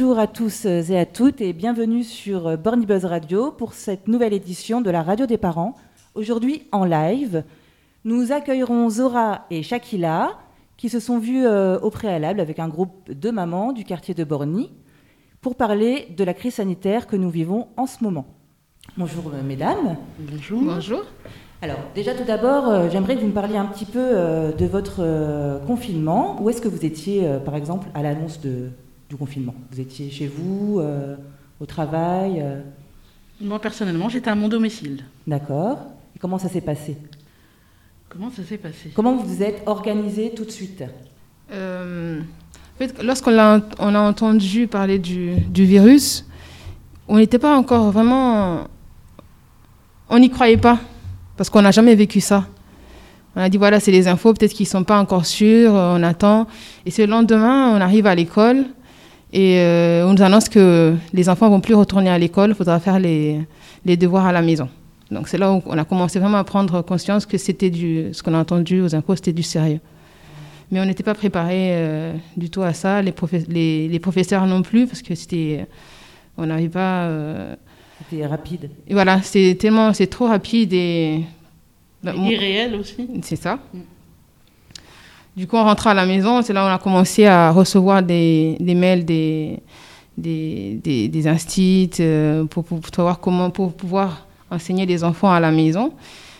Bonjour à tous et à toutes et bienvenue sur Borny Buzz Radio pour cette nouvelle édition de la radio des parents. Aujourd'hui en live, nous accueillerons Zora et Shakila qui se sont vues euh, au préalable avec un groupe de mamans du quartier de Borny pour parler de la crise sanitaire que nous vivons en ce moment. Bonjour euh, mesdames. Bonjour. Bonjour. Alors déjà tout d'abord, euh, j'aimerais que vous me parliez un petit peu de votre confinement. Où est-ce que vous étiez par exemple à l'annonce de, du confinement Vous étiez chez vous, euh, au travail euh Moi, personnellement, j'étais à mon domicile. D'accord. Et comment ça s'est passé? Comment ça s'est passé? Comment vous vous êtes organisé tout de suite? Euh, en fait, Lorsqu'on a, on a entendu parler du, du virus, on n'était pas encore vraiment... On n'y croyait pas, parce qu'on n'a jamais vécu ça. On a dit, voilà, c'est les infos, peut-être qu'ils ne sont pas encore sûrs, on attend. Et c'est le lendemain, on arrive à l'école, et euh, on nous annonce que les enfants vont plus retourner à l'école, il faudra faire les, les, devoirs à la maison. Donc c'est là où on a commencé vraiment à prendre conscience que c'était du, ce qu'on a entendu aux impôts, c'était du sérieux. Mais on n'était pas préparé euh, du tout à ça, les, les, les, professeurs non plus, parce que c'était, on n'arrive pas. Euh, c'était rapide. Et voilà, c'est tellement, c'est trop rapide et. Bah, irréel aussi. C'est ça. Mm. Du coup, on rentre à la maison, c'est là où on a commencé à recevoir des, mails des, des, des, instits euh, pour, pour, savoir comment pour pouvoir enseigner les enfants à la maison.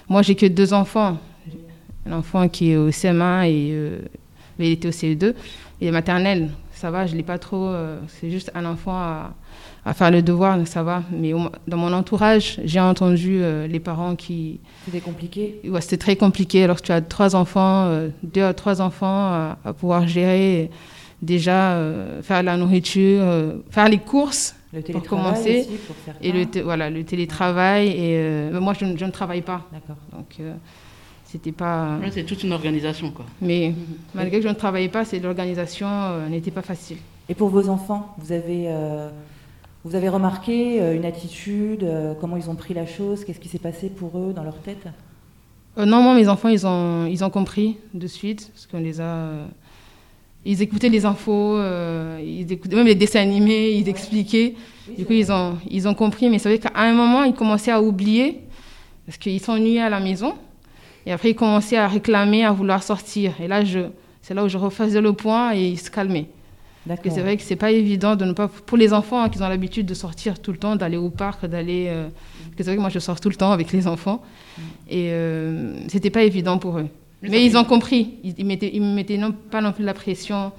Moi, j'ai que deux enfants. Un enfant qui est au CM1 et euh, il était au CE2. Et maternelle, ça va, je ne l'ai pas trop. Euh, c'est juste un enfant à, à faire le devoir, ça va. Mais dans mon entourage, j'ai entendu euh, les parents qui. C'était compliqué ouais, C'était très compliqué. Lorsque tu as trois enfants, euh, deux à trois enfants à, pouvoir gérer, déjà euh, faire la nourriture, faire les courses pour commencer. et le, voilà, le télétravail. Et moi, je, je, ne travaille pas. D'accord. Donc. c'était pas. c'est toute une organisation, quoi. Mais malgré que je ne travaillais pas, c'est l'organisation n'était pas facile. Et pour vos enfants, vous avez vous avez remarqué euh, une attitude, euh, comment ils ont pris la chose, qu'est-ce qui s'est passé pour eux dans leur tête? Euh, Non, moi, mes enfants, ils ont, ils ont compris de suite, parce qu'on les a... ils écoutaient les infos, ils écoutaient même les dessins animés, ils expliquaient. du coup, ils ont, ils ont compris, mais c'est vrai qu'à un moment, ils commençaient à oublier, parce qu'ils s'ennuyaient à la maison. Et après, ils commençaient à réclamer, à vouloir sortir. Et là, c'est là où je refaisais le point et ils se calmaient. C'est vrai que c'est pas évident de ne pas pour les enfants hein, qui ont l'habitude de sortir tout le temps, d'aller au parc, d'aller. Euh, c'est vrai que moi je sors tout le temps avec les enfants mm. et euh, c'était pas évident pour eux. Mais, ils ont compris. Ils, ils, mettaient, ils me mettaient non, pas non plus la pression.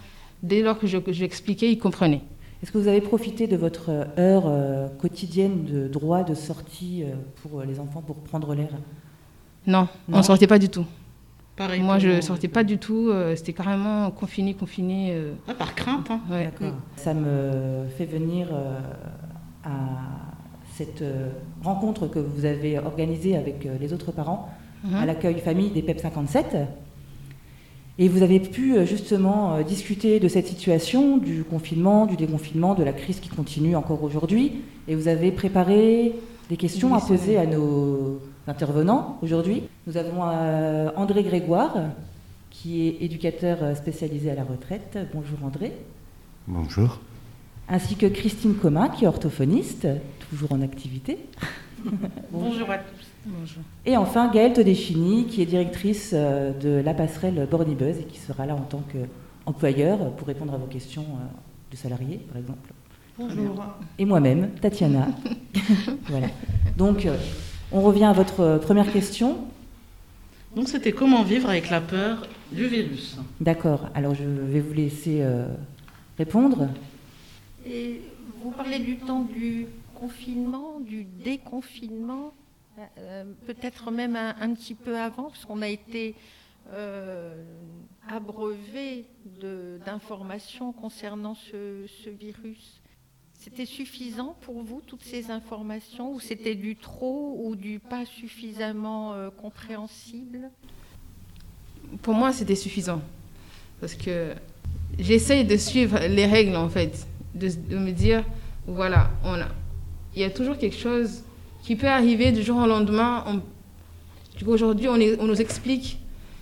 Dès lors que je, je ils comprenaient. Est-ce que vous avez profité de votre heure euh, quotidienne de droit de sortie pour les enfants pour prendre l'air? Non, on ne sortait pas du tout. Moi, je ne sortais pas du tout. Euh, c'était carrément confiné, confiné. Euh. Ah, par crainte. Hein. Ça me fait venir euh, à cette rencontre que vous avez organisée avec les autres parents mhm. à l'accueil famille des PEP 57. Et vous avez pu justement discuter de cette situation, du confinement, du déconfinement, de la crise qui continue encore aujourd'hui. Et vous avez préparé des questions à poser à nos intervenants aujourd'hui. Nous avons euh, André Grégoire, qui est éducateur euh, spécialisé à la retraite. Bonjour André. Bonjour. Ainsi que Christine Comin, qui est orthophoniste, toujours en activité. Bonjour à tous. Bonjour. Et enfin Gaëlle Todeschini, qui est directrice euh, de la passerelle Bornibuzz et qui sera là en tant qu'employeur pour répondre à vos questions de salariés, par exemple. Bonjour. Et moi-même, Tatiana. voilà. Donc, on revient à votre euh, première question. Donc c'était comment vivre avec la peur du virus? D'accord, alors je vais vous laisser euh, répondre. Et vous parlez du temps du confinement, du déconfinement, euh, peut-être même un, petit peu avant, parce qu'on a été abreuvé d'informations concernant ce virus. C'était suffisant pour vous, toutes ces informations, ou c'était du trop ou du pas suffisamment euh, compréhensible? Pour moi, c'était suffisant. Parce que j'essaye de suivre les règles, en fait. De, me dire, voilà, on a, il y a toujours quelque chose qui peut arriver du jour au lendemain. Aujourd'hui, on, on nous explique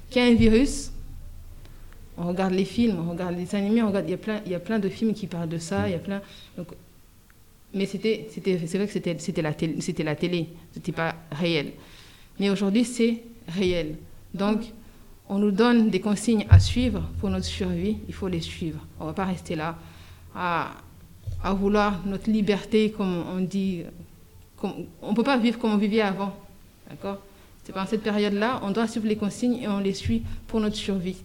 qu'il y a un virus. on regarde les films, on regarde les animés, on regarde, il y a plein, il y a plein de films qui parlent de ça, il y a plein. Mais c'était, c'était, c'est vrai que c'était, c'était la télé, c'était la pas réel. Mais aujourd'hui, c'est réel. Donc, on nous donne des consignes à suivre pour notre survie, il faut les suivre. On ne va pas rester là à, à vouloir notre liberté, comme on dit. Comme, on ne peut pas vivre comme on vivait avant. D'accord? C'est pendant cette période-là, on doit suivre les consignes et on les suit pour notre survie.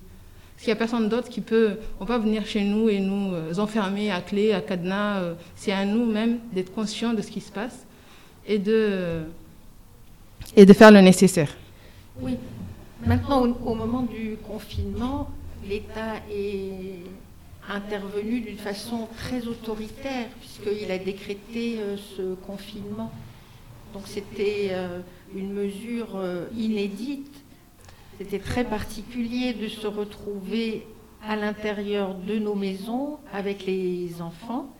Parce qu'il n'y a personne d'autre qui peut. On va venir chez nous et nous euh, enfermer à clé, à cadenas. Euh, c'est à nous-mêmes d'être conscients de ce qui se passe et de, et de faire le nécessaire. Oui, Maintenant, au, moment du confinement, l'État est intervenu d'une façon très autoritaire, puisqu'il a décrété euh, ce confinement. Donc c'était euh, une mesure euh, inédite. C'était très particulier de se retrouver à l'intérieur de nos maisons avec les enfants.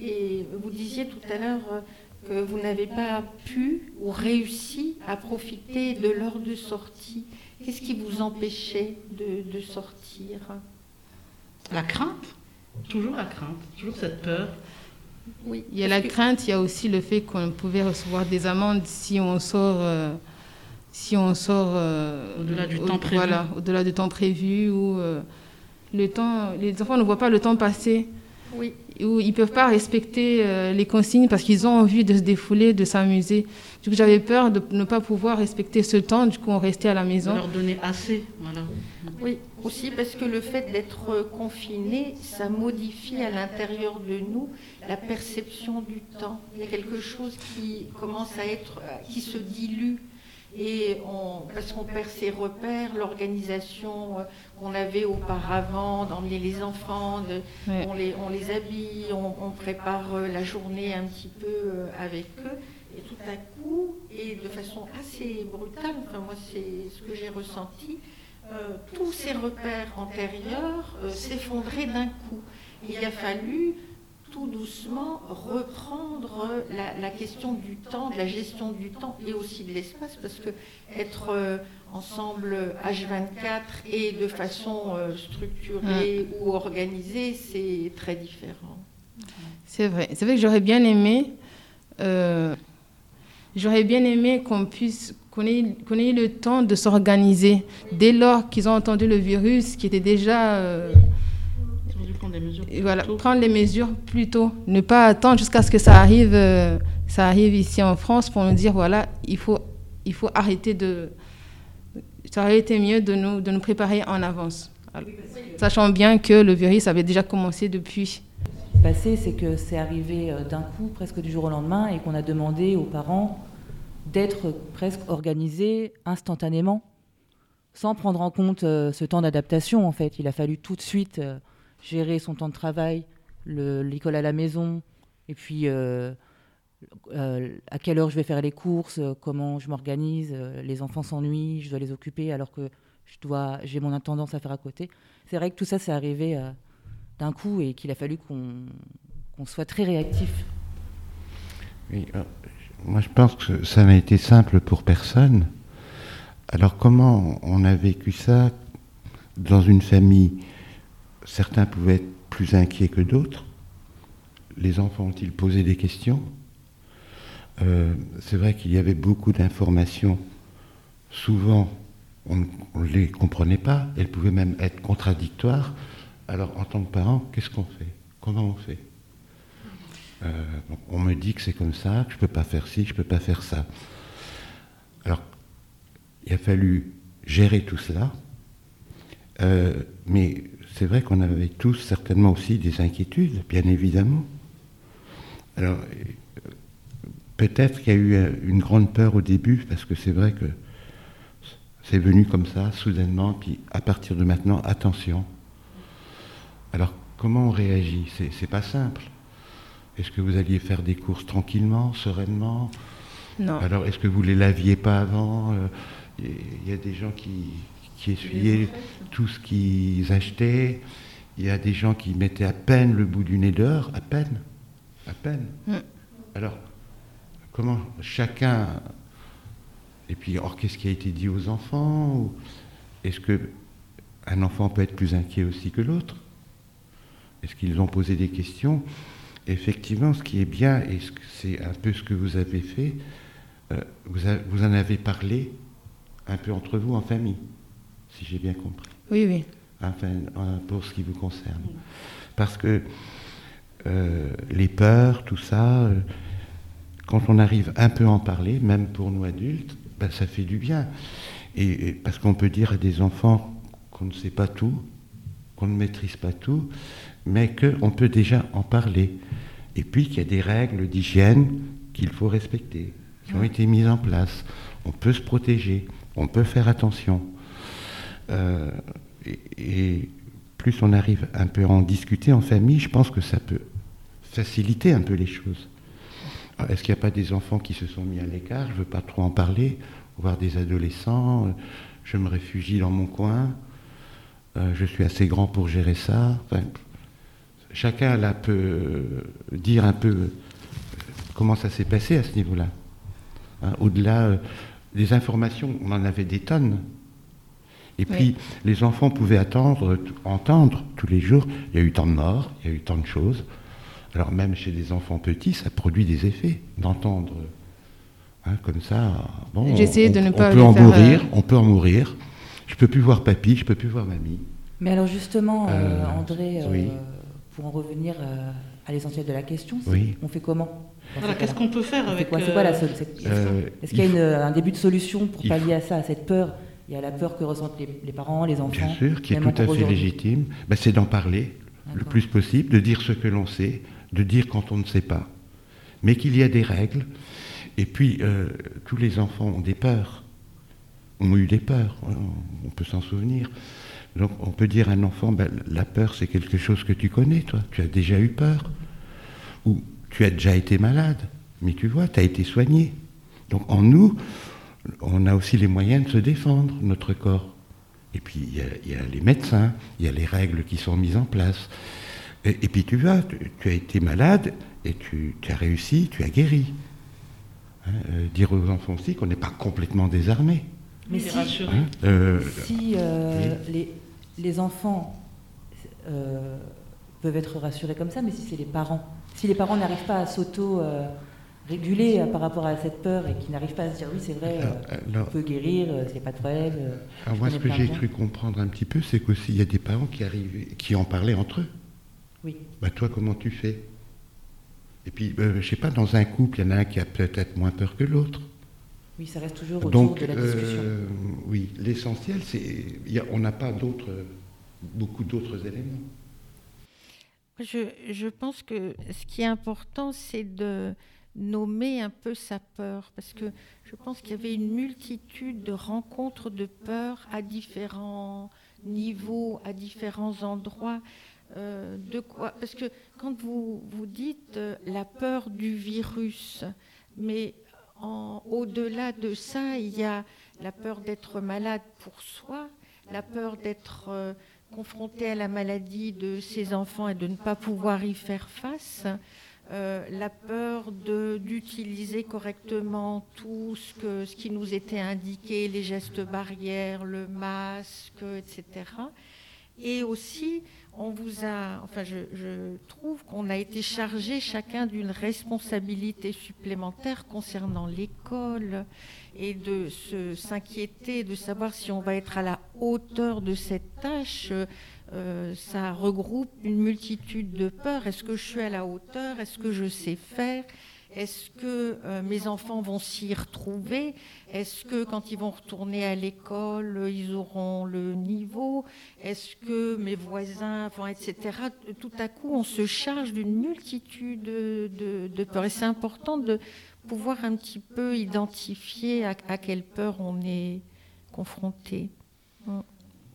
et vous disiez tout à l'heure que vous n'avez pas pu ou réussi à profiter de l'heure de sortie Qu'est-ce qui vous empêchait de, sortir? La crainte, toujours la crainte, toujours cette peur. Oui, il y a la crainte, il y a aussi le fait qu'on pouvait recevoir des amendes si on sort, euh, si on sort euh, au-delà du temps prévu. Voilà, au-delà du temps prévu ou euh, le temps. Les enfants ne voient pas le temps passer. Oui où ils ne peuvent pas respecter euh, les consignes parce qu'ils ont envie de se défouler, de s'amuser. Du coup, j'avais peur de ne pas pouvoir respecter ce temps, du coup, on restait à la maison. De leur donner assez, voilà. Oui, aussi parce que le fait d'être confiné, ça modifie à l'intérieur de nous la perception du temps. Il y a quelque chose qui commence à être, qui se dilue et on, parce qu'on perd ses repères, l'organisation euh, qu'on avait auparavant, d'emmener les enfants, on, les, on, les, habille, on, prépare euh, la journée un petit peu euh, avec eux, et tout à coup, et de façon assez brutale, enfin moi c'est ce que j'ai ressenti, tous ces repères antérieurs s'effondraient d'un coup. il a fallu tout doucement reprendre la, question du temps, de la gestion du temps et aussi de l'espace, parce que être euh, ensemble H24 et de façon euh, structurée ou organisée, c'est très différent. C'est vrai. C'est vrai que j'aurais bien aimé, euh, j'aurais bien aimé qu'on puisse qu'on ait, ait, le temps de s'organiser dès lors qu'ils ont entendu le virus qui était déjà voilà, prendre les mesures plus tôt. Ne pas attendre jusqu'à ce que ça arrive, euh, ça arrive ici en France pour nous dire voilà, il faut, il faut arrêter de. Ça aurait été mieux de nous, de nous préparer en avance. Sachant bien que le virus avait déjà commencé depuis. Passé, c'est que c'est arrivé euh, d'un coup, presque du jour au lendemain, et qu'on a demandé aux parents d'être presque organisés instantanément, sans prendre en compte euh, ce temps d'adaptation. En fait, il a fallu tout de suite gérer son temps de travail, l'école à la maison, et puis euh, euh, à quelle heure je vais faire les courses, euh, comment je m'organise, les enfants s'ennuient, je dois les occuper alors que je dois, j'ai mon intendance à faire à côté. C'est vrai que tout ça, c'est arrivé d'un coup et qu'il a fallu qu'on soit très réactif. Oui, moi je pense que ça n'a été simple pour personne. Alors comment on a vécu ça dans une famille? Certains pouvaient être plus inquiets que d'autres. Les enfants ont-ils posé des questions? Euh, C'est vrai qu'il y avait beaucoup d'informations. Souvent, on ne les comprenait pas. Elles pouvaient même être contradictoires. Alors, en tant que parent, qu'est-ce qu'on fait? Comment on fait? Euh, On me dit que c'est comme ça, que je ne peux pas faire ci, je ne peux pas faire ça. Alors, il a fallu gérer tout cela. Euh, mais c'est vrai qu'on avait tous certainement aussi des inquiétudes, bien évidemment. Alors, peut-être qu'il y a eu une grande peur au début, parce que c'est vrai que c'est venu comme ça, soudainement, puis à partir de maintenant, attention. Alors, comment on réagit? C'est pas simple. Est-ce que vous alliez faire des courses tranquillement, sereinement? Non. Alors, est-ce que vous les laviez pas avant? Il euh, y a des gens qui, qui essuyaient tout ce qu'ils achetaient. Il y a des gens qui mettaient à peine le bout du nez dehors, à peine, à peine. Mm. Alors, comment chacun... Et puis, or, qu'est-ce qui a été dit aux enfants Est-ce que un enfant peut être plus inquiet aussi que l'autre? Est-ce qu'ils ont posé des questions? Effectivement, ce qui est bien, et c'est un peu ce que vous avez fait, euh, vous, en avez parlé un peu entre vous en famille, si j'ai bien compris. Oui, oui. Enfin, pour ce qui vous concerne. Parce que euh, les peurs, tout ça, euh, quand on arrive un peu à en parler, même pour nous adultes, ben, ça fait du bien. Et, parce qu'on peut dire à des enfants qu'on ne sait pas tout, qu'on ne maîtrise pas tout, mais qu'on peut déjà en parler. Et puis qu'il y a des règles d'hygiène qu'il faut respecter, qui ont été mises en place. On peut se protéger, on peut faire attention. Euh, et, plus on arrive un peu à en discuter en famille, je pense que ça peut faciliter un peu les choses. Est-ce qu'il n'y a pas des enfants qui se sont mis à l'écart? Je ne veux pas trop en parler. Voir des adolescents, euh, je me réfugie dans mon coin, euh, je suis assez grand pour gérer ça. chacun là peut dire un peu comment ça s'est passé à ce niveau-là. Hein, au-delà des informations, on en avait des tonnes. Et puis, les enfants pouvaient attendre, entendre tous les jours, il y a eu tant de morts, il y a eu tant de choses. Alors même chez des enfants petits, ça produit des effets d'entendre hein, comme ça. Bon, J'essayais de ne pas. On peut en mourir, euh, on peut en mourir. Je peux plus voir papy, je peux plus voir mamie. Mais alors justement, euh, euh, André, pour en revenir à l'essentiel de la question, on fait comment? Qu'est-ce qu'on peut faire avec C'est quoi la solution Est-ce qu'il y a un début de solution pour pallier à ça, à cette peur? Il y a la peur que ressentent les, parents, les enfants. Bien sûr, qui est tout à fait légitime. Ben, c'est d'en parler le plus possible, de dire ce que l'on sait, de dire quand on ne sait pas. Mais qu'il y a des règles. Et puis, euh, tous les enfants ont des peurs, ont eu des peurs, hein, on peut s'en souvenir. Donc on peut dire à un enfant, ben, la peur c'est quelque chose que tu connais, toi, tu as déjà eu peur, ou tu as déjà été malade, mais tu vois, tu as été soigné. Donc en nous, on a aussi les moyens de se défendre, notre corps. Et puis il y, a les médecins, il y a les règles qui sont mises en place. Et, puis tu vois, tu, as été malade et tu, as réussi, tu as guéri. Hein, euh, dire aux enfants aussi qu'on n'est pas complètement désarmé. Mais si, hein, euh, euh, les, enfants peuvent être rassurés comme ça, mais si c'est les parents, si les parents n'arrivent pas à s'auto réguler par rapport à cette peur et qui n'arrivent pas à se dire oui c'est vrai, on peut guérir, n'y a pas de problème. alors moi ce que j'ai cru comprendre un petit peu, c'est qu'aussi il y a des parents qui arrivaient, qui en parlaient entre eux. Oui. Bah, toi, comment tu fais? Et puis, je euh, je sais pas, dans un couple, il y en a un qui a peut-être moins peur que l'autre. Oui, ça reste toujours autour de la discussion. Euh, oui, l'essentiel, c'est, on n'a pas d'autres, beaucoup d'autres éléments. Je, je, pense que ce qui est important, c'est de nommer un peu sa peur, parce que je pense qu'il y avait une multitude de rencontres de peur à différents niveaux, à différents endroits. Euh, de quoi Parce que quand vous, vous dites euh, la peur du virus, mais au-delà de ça, il y a la peur d'être malade pour soi, la peur d'être euh, confronté à la maladie de ses enfants et de ne pas pouvoir y faire face, la peur d'utiliser correctement tout ce qui nous était indiqué, les gestes barrières, le masque, etc. Et aussi on vous a, enfin, je, trouve qu'on a été chargé chacun d'une responsabilité supplémentaire concernant l'école et de s'inquiéter, de savoir si on va être à la hauteur de cette tâche. Euh, ça regroupe une multitude de peurs. Est-ce que je suis à la hauteur? Est-ce que je sais faire? Est-ce que euh, mes enfants vont s'y retrouver? Est-ce que quand ils vont retourner à l'école, ils auront le niveau? Est-ce que mes voisins, etc. Tout à coup, on se charge d'une multitude de, peurs. Et c'est important de pouvoir un petit peu identifier à, quelle peur on est confronté hein,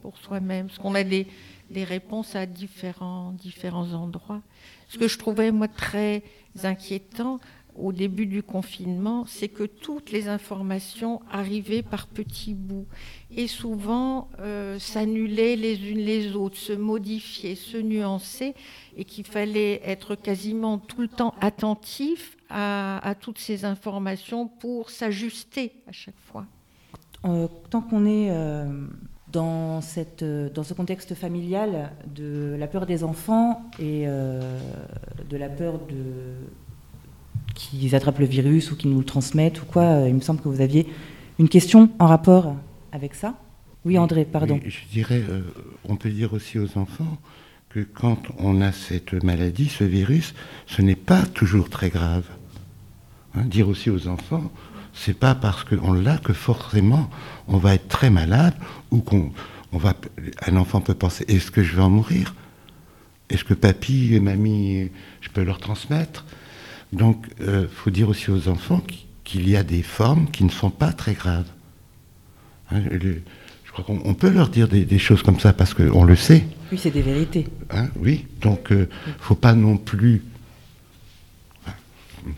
pour soi-même. Parce qu'on a des, réponses à différents, différents endroits. Ce que je trouvais, moi, très inquiétant, au début du confinement, c'est que toutes les informations arrivaient par petits bouts et souvent euh, s'annulaient les unes les autres, se modifiaient, se nuançaient et qu'il fallait être quasiment tout le temps attentif à, toutes ces informations pour s'ajuster à chaque fois. Euh, tant qu'on est euh, dans, cette, dans ce contexte familial de la peur des enfants et de la peur de qu'ils attrapent le virus ou qu'ils nous le transmettent ou quoi, il me semble que vous aviez une question en rapport avec ça. Oui, André, pardon. je dirais, on peut dire aussi aux enfants que quand on a cette maladie, ce virus, ce n'est pas toujours très grave. Hein, dire aussi aux enfants, c'est pas parce qu'on l'a que forcément on va être très malade ou qu'on on va. Un enfant peut penser est-ce que je vais en mourir? Est-ce que papy et mamie, je peux leur transmettre? Donc, il euh, faut dire aussi aux enfants qu'il y a des formes qui ne sont pas très graves. Hein, je crois qu'on peut leur dire des, choses comme ça parce qu'on le sait. Oui, c'est des vérités. Hein, oui, donc il euh, ne faut pas non plus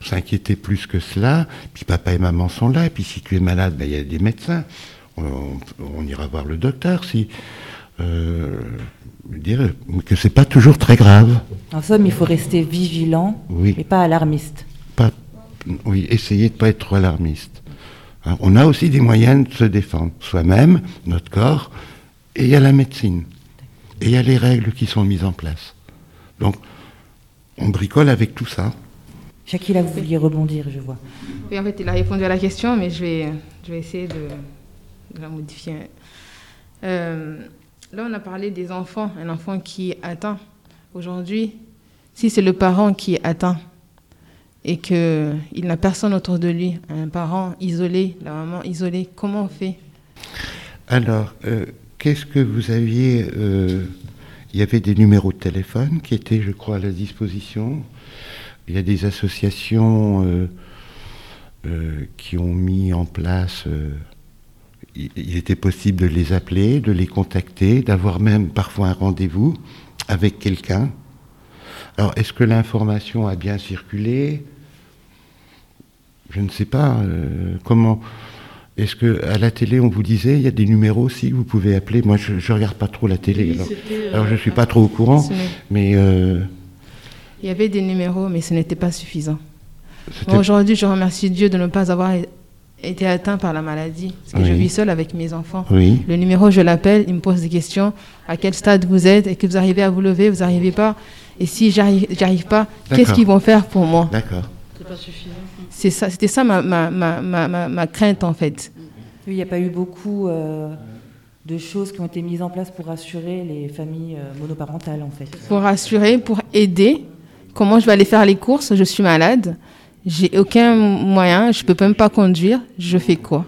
s'inquiéter plus que cela. Puis papa et maman sont là. Et puis si tu es malade, ben, il y a des médecins. On, ira voir le docteur si. Euh, dire que c'est pas toujours très grave. En somme, il faut rester vigilant et pas alarmiste. Pas, oui, essayer de ne pas être trop alarmiste. Hein, on a aussi des moyens de se défendre, soi-même, notre corps, et il y a la médecine. Et il y a les règles qui sont mises en place. Donc, on bricole avec tout ça. Shakila, vous vouliez rebondir, je vois. Oui, en fait, il a répondu à la question, mais je vais, je vais essayer de, la modifier. Euh, là, on a parlé des enfants, un enfant qui est atteint. Aujourd'hui, si c'est le parent qui est atteint et qu'il n'a personne autour de lui, un parent isolé, la maman isolée, comment on fait? Alors, euh, qu'est-ce que vous aviez euh, Il y avait des numéros de téléphone qui étaient, je crois, à la disposition? Il y a des associations euh, euh, qui ont mis en place, euh, il, était possible de les appeler, de les contacter, d'avoir même parfois un rendez-vous avec quelqu'un. Alors, est-ce que l'information a bien circulé? Je ne sais pas. comment Est-ce que à la télé, on vous disait, il y a des numéros aussi que vous pouvez appeler? Moi, je ne regarde pas trop la télé. alors, je ne suis pas trop au courant, mais... Il y avait des numéros, mais ce n'était pas suffisant. Aujourd'hui, je remercie Dieu de ne pas avoir été atteint par la maladie, parce que je vis seule avec mes enfants. Le numéro, je l'appelle, il me pose des questions. À quel stade vous êtes? Est-ce que vous arrivez à vous lever? Vous n'arrivez pas? Et si j'arrive pas, qu'est-ce qu'ils vont faire pour moi? D'accord. C'est pas suffisant. C'est ça, c'était ça ma, ma, ma, ma, crainte en fait. il n'y a pas eu beaucoup euh, de choses qui ont été mises en place pour rassurer les familles euh, monoparentales en fait. Pour rassurer, pour aider, Comment je vais aller faire les courses Je suis malade. J'ai aucun moyen. Je peux même pas conduire. Je fais quoi?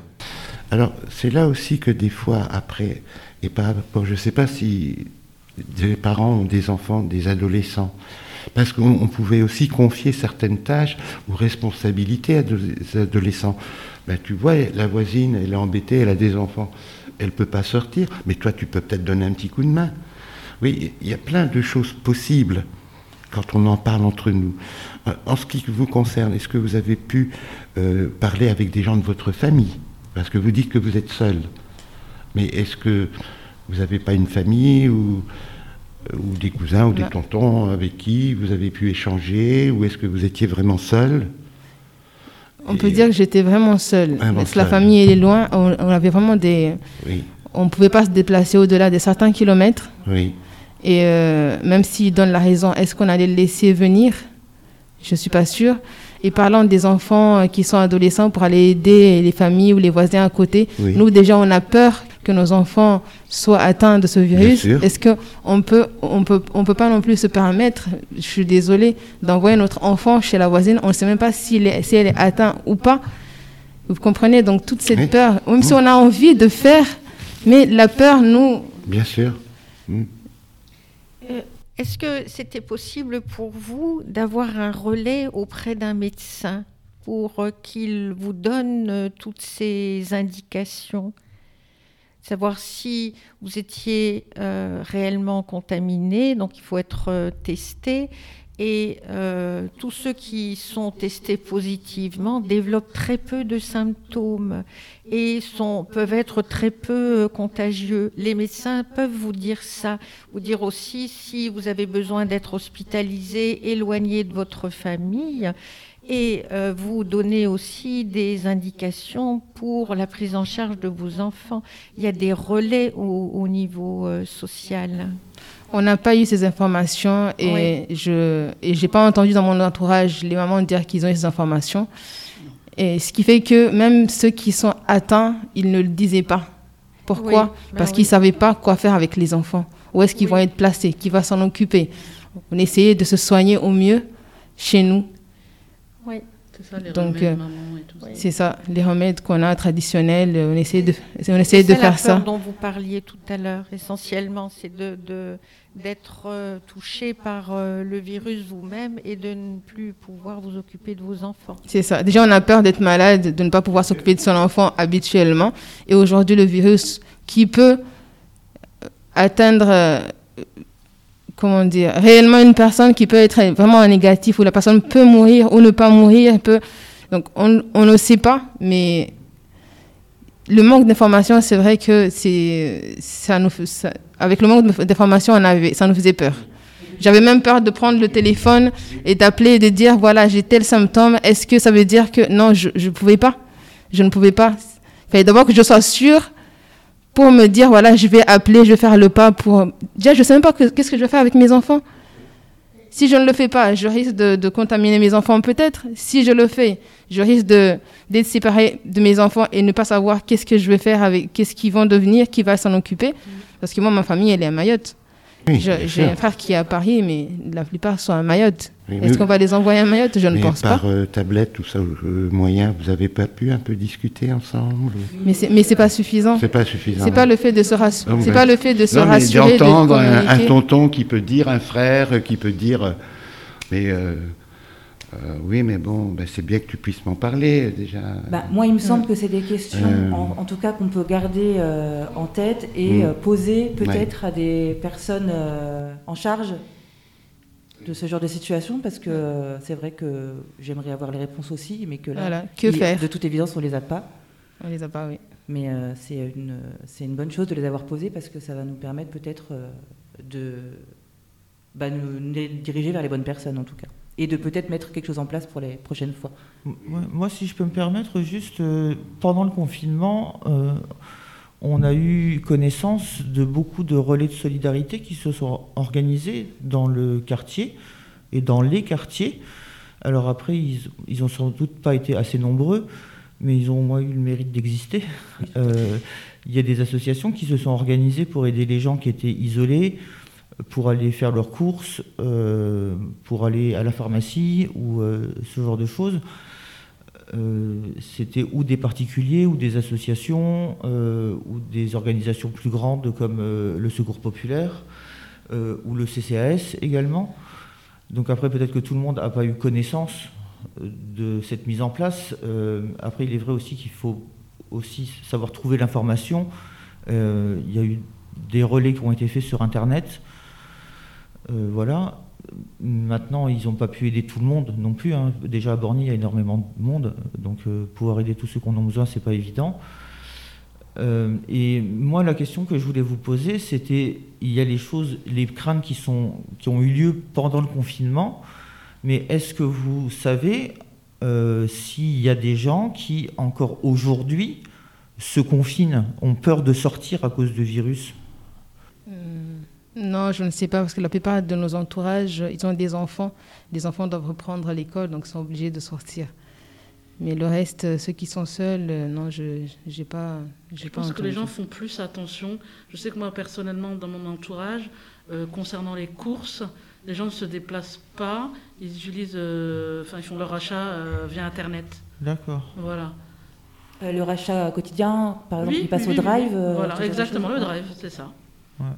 Alors, c'est là aussi que des fois, après, et par rapport, je ne sais pas si des parents ont des enfants, des adolescents, parce qu'on pouvait aussi confier certaines tâches ou responsabilités à des adolescents. Ben, tu vois, la voisine, elle est embêtée, elle a des enfants, elle ne peut pas sortir, mais toi, tu peux peut-être donner un petit coup de main. Oui, il y a plein de choses possibles quand on en parle entre nous. Euh, en ce qui vous concerne, est-ce que vous avez pu euh, parler avec des gens de votre famille? Parce que vous dites que vous êtes seul. Mais est-ce que vous n'avez pas une famille ou, ou des cousins ou des tontons avec qui vous avez pu échanger Ou est-ce que vous étiez vraiment seul? On peut dire que j'étais vraiment seule. Parce que la famille est loin, on, avait vraiment des... On ne pouvait pas se déplacer au-delà de certains kilomètres. Oui. Et euh, même s'il donne la raison, est-ce qu'on allait le laisser venir? Je ne suis pas sûre. Et parlant des enfants euh, qui sont adolescents pour aller aider les familles ou les voisins à côté, nous déjà on a peur que nos enfants soient atteints de ce virus. Est-ce qu'on peut, on peut, on peut pas non plus se permettre, je suis désolée, d'envoyer notre enfant chez la voisine, on ne sait même pas si elle est atteinte ou pas. Vous comprenez? Donc toute cette peur, même si on a envie de faire, mais la peur nous. Bien sûr. Hmm. Euh, est-ce que c'était possible pour vous d'avoir un relais auprès d'un médecin pour euh, qu'il vous donne euh, toutes ces indications? Savoir si vous étiez réellement contaminé, donc il faut être testé, et euh, tous ceux qui sont testés positivement développent très peu de symptômes et sont, peuvent être très peu euh, contagieux. Les médecins peuvent vous dire ça, vous dire aussi si vous avez besoin d'être hospitalisé, éloigné de votre famille. Et euh, vous donnez aussi des indications pour la prise en charge de vos enfants. Il y a des relais au, niveau euh, social. On n'a pas eu ces informations et je n'ai pas entendu dans mon entourage les mamans dire qu'ils ont eu ces informations. Et ce qui fait que même ceux qui sont atteints, ils ne le disaient pas. Pourquoi bah Parce qu'ils ne savaient pas quoi faire avec les enfants. Où est-ce qu'ils vont être placés? Qui va s'en occuper? On essayait de se soigner au mieux chez nous ça, les Donc, remèdes, euh, et tout ça. C'est ça, les remèdes qu'on a traditionnels, on essaie de, on essaie de faire ça. dont vous parliez tout à l'heure, essentiellement, c'est de, d'être euh, touché par euh, le virus vous-même et de ne plus pouvoir vous occuper de vos enfants. C'est ça. Déjà, on a peur d'être malade, de ne pas pouvoir s'occuper de son enfant habituellement. Et aujourd'hui, le virus qui peut atteindre comment dire, réellement une personne qui peut être vraiment négatif, où la personne peut mourir ou ne pas mourir. Peut... Donc on, on ne sait pas, mais le manque d'information, c'est vrai que c'est, ça nous, avec le manque d'information, on avait, ça nous faisait peur. J'avais même peur de prendre le téléphone et d'appeler et de dire voilà, j'ai tel symptôme. Est-ce que ça veut dire que non, je ne pouvais pas Je ne pouvais pas. Il fallait d'abord que je sois sûre pour me dire, voilà, je vais appeler, je vais faire le pas pour... Déjà, je ne sais même pas qu'est-ce que je vais faire avec mes enfants. Si je ne le fais pas, je risque de, contaminer mes enfants peut-être. Si je le fais, je risque d'être séparé de mes enfants et ne pas savoir qu'est-ce que je vais faire avec, qu'est-ce qu'ils vont devenir, qui va s'en occuper. Parce que moi, ma famille, elle est à Mayotte. J'ai un frère qui est à Paris, mais la plupart sont à Mayotte. Est-ce qu'on va les envoyer à Mayotte? Je ne pense pas. Par euh, tablette, tout ça, euh, moyen, vous n'avez pas pu un peu discuter ensemble Mais c'est mais c'est pas suffisant. C'est pas suffisant. C'est pas le fait de se rassurer. C'est pas le fait de se rassurer. D'entendre un, un, tonton qui peut dire, un frère qui peut dire, mais euh, euh, oui, mais bon, ben, c'est bien que tu puisses m'en parler déjà. Bah, moi, il me semble que c'est des questions, euh. en, tout cas, qu'on peut garder euh, en tête et mm. poser peut-être à des personnes en charge de ce genre de situation, parce que c'est vrai que j'aimerais avoir les réponses aussi, mais que là, que faire de toute évidence, on les a pas. On les a pas, oui. Mais c'est une, c'est une bonne chose de les avoir posées parce que ça va nous permettre peut-être de bah, nous diriger vers les bonnes personnes, en tout cas et de peut-être mettre quelque chose en place pour les prochaines fois. Moi, si je peux me permettre, juste euh, pendant le confinement, euh, on a eu connaissance de beaucoup de relais de solidarité qui se sont organisés dans le quartier et dans les quartiers. Alors après, ils, ils ont sans doute pas été assez nombreux, mais ils ont au moins eu le mérite d'exister. Euh, il y a des associations qui se sont organisées pour aider les gens qui étaient isolés, pour aller faire leurs courses, euh, pour aller à la pharmacie ou euh, ce genre de choses. Euh, c'était ou des particuliers ou des associations ou des organisations plus grandes comme le Secours populaire ou le CCAS également. Donc après peut-être que tout le monde n'a pas eu connaissance de cette mise en place. après il est vrai aussi qu'il faut aussi savoir trouver l'information. il y a eu des relais qui ont été faits sur Internet voilà. Maintenant, ils n'ont pas pu aider tout le monde non plus. Hein. Déjà à Borny, il y a énormément de monde, donc euh, pouvoir aider tous ceux qui en ont besoin, c'est pas évident. Euh, et moi, la question que je voulais vous poser, c'était il y a les choses, les craintes qui, ont eu lieu pendant le confinement, mais est-ce que vous savez s'il y a des gens qui, encore aujourd'hui, se confinent, ont peur de sortir à cause du virus? Non, je ne sais pas, parce que la plupart de nos entourages, ils ont des enfants. Les enfants doivent reprendre l'école, donc ils sont obligés de sortir. Mais le reste, ceux qui sont seuls, euh, non, je n'ai pas. Je pense que les gens font plus attention. Je sais que moi, personnellement, dans mon entourage, euh, concernant les courses, les gens ne se déplacent pas. Ils utilisent, euh, enfin, ils font leur achat via Internet. D'accord. Voilà. le rachat quotidien, par exemple, ils passent au drive. voilà, exactement, le drive, c'est ça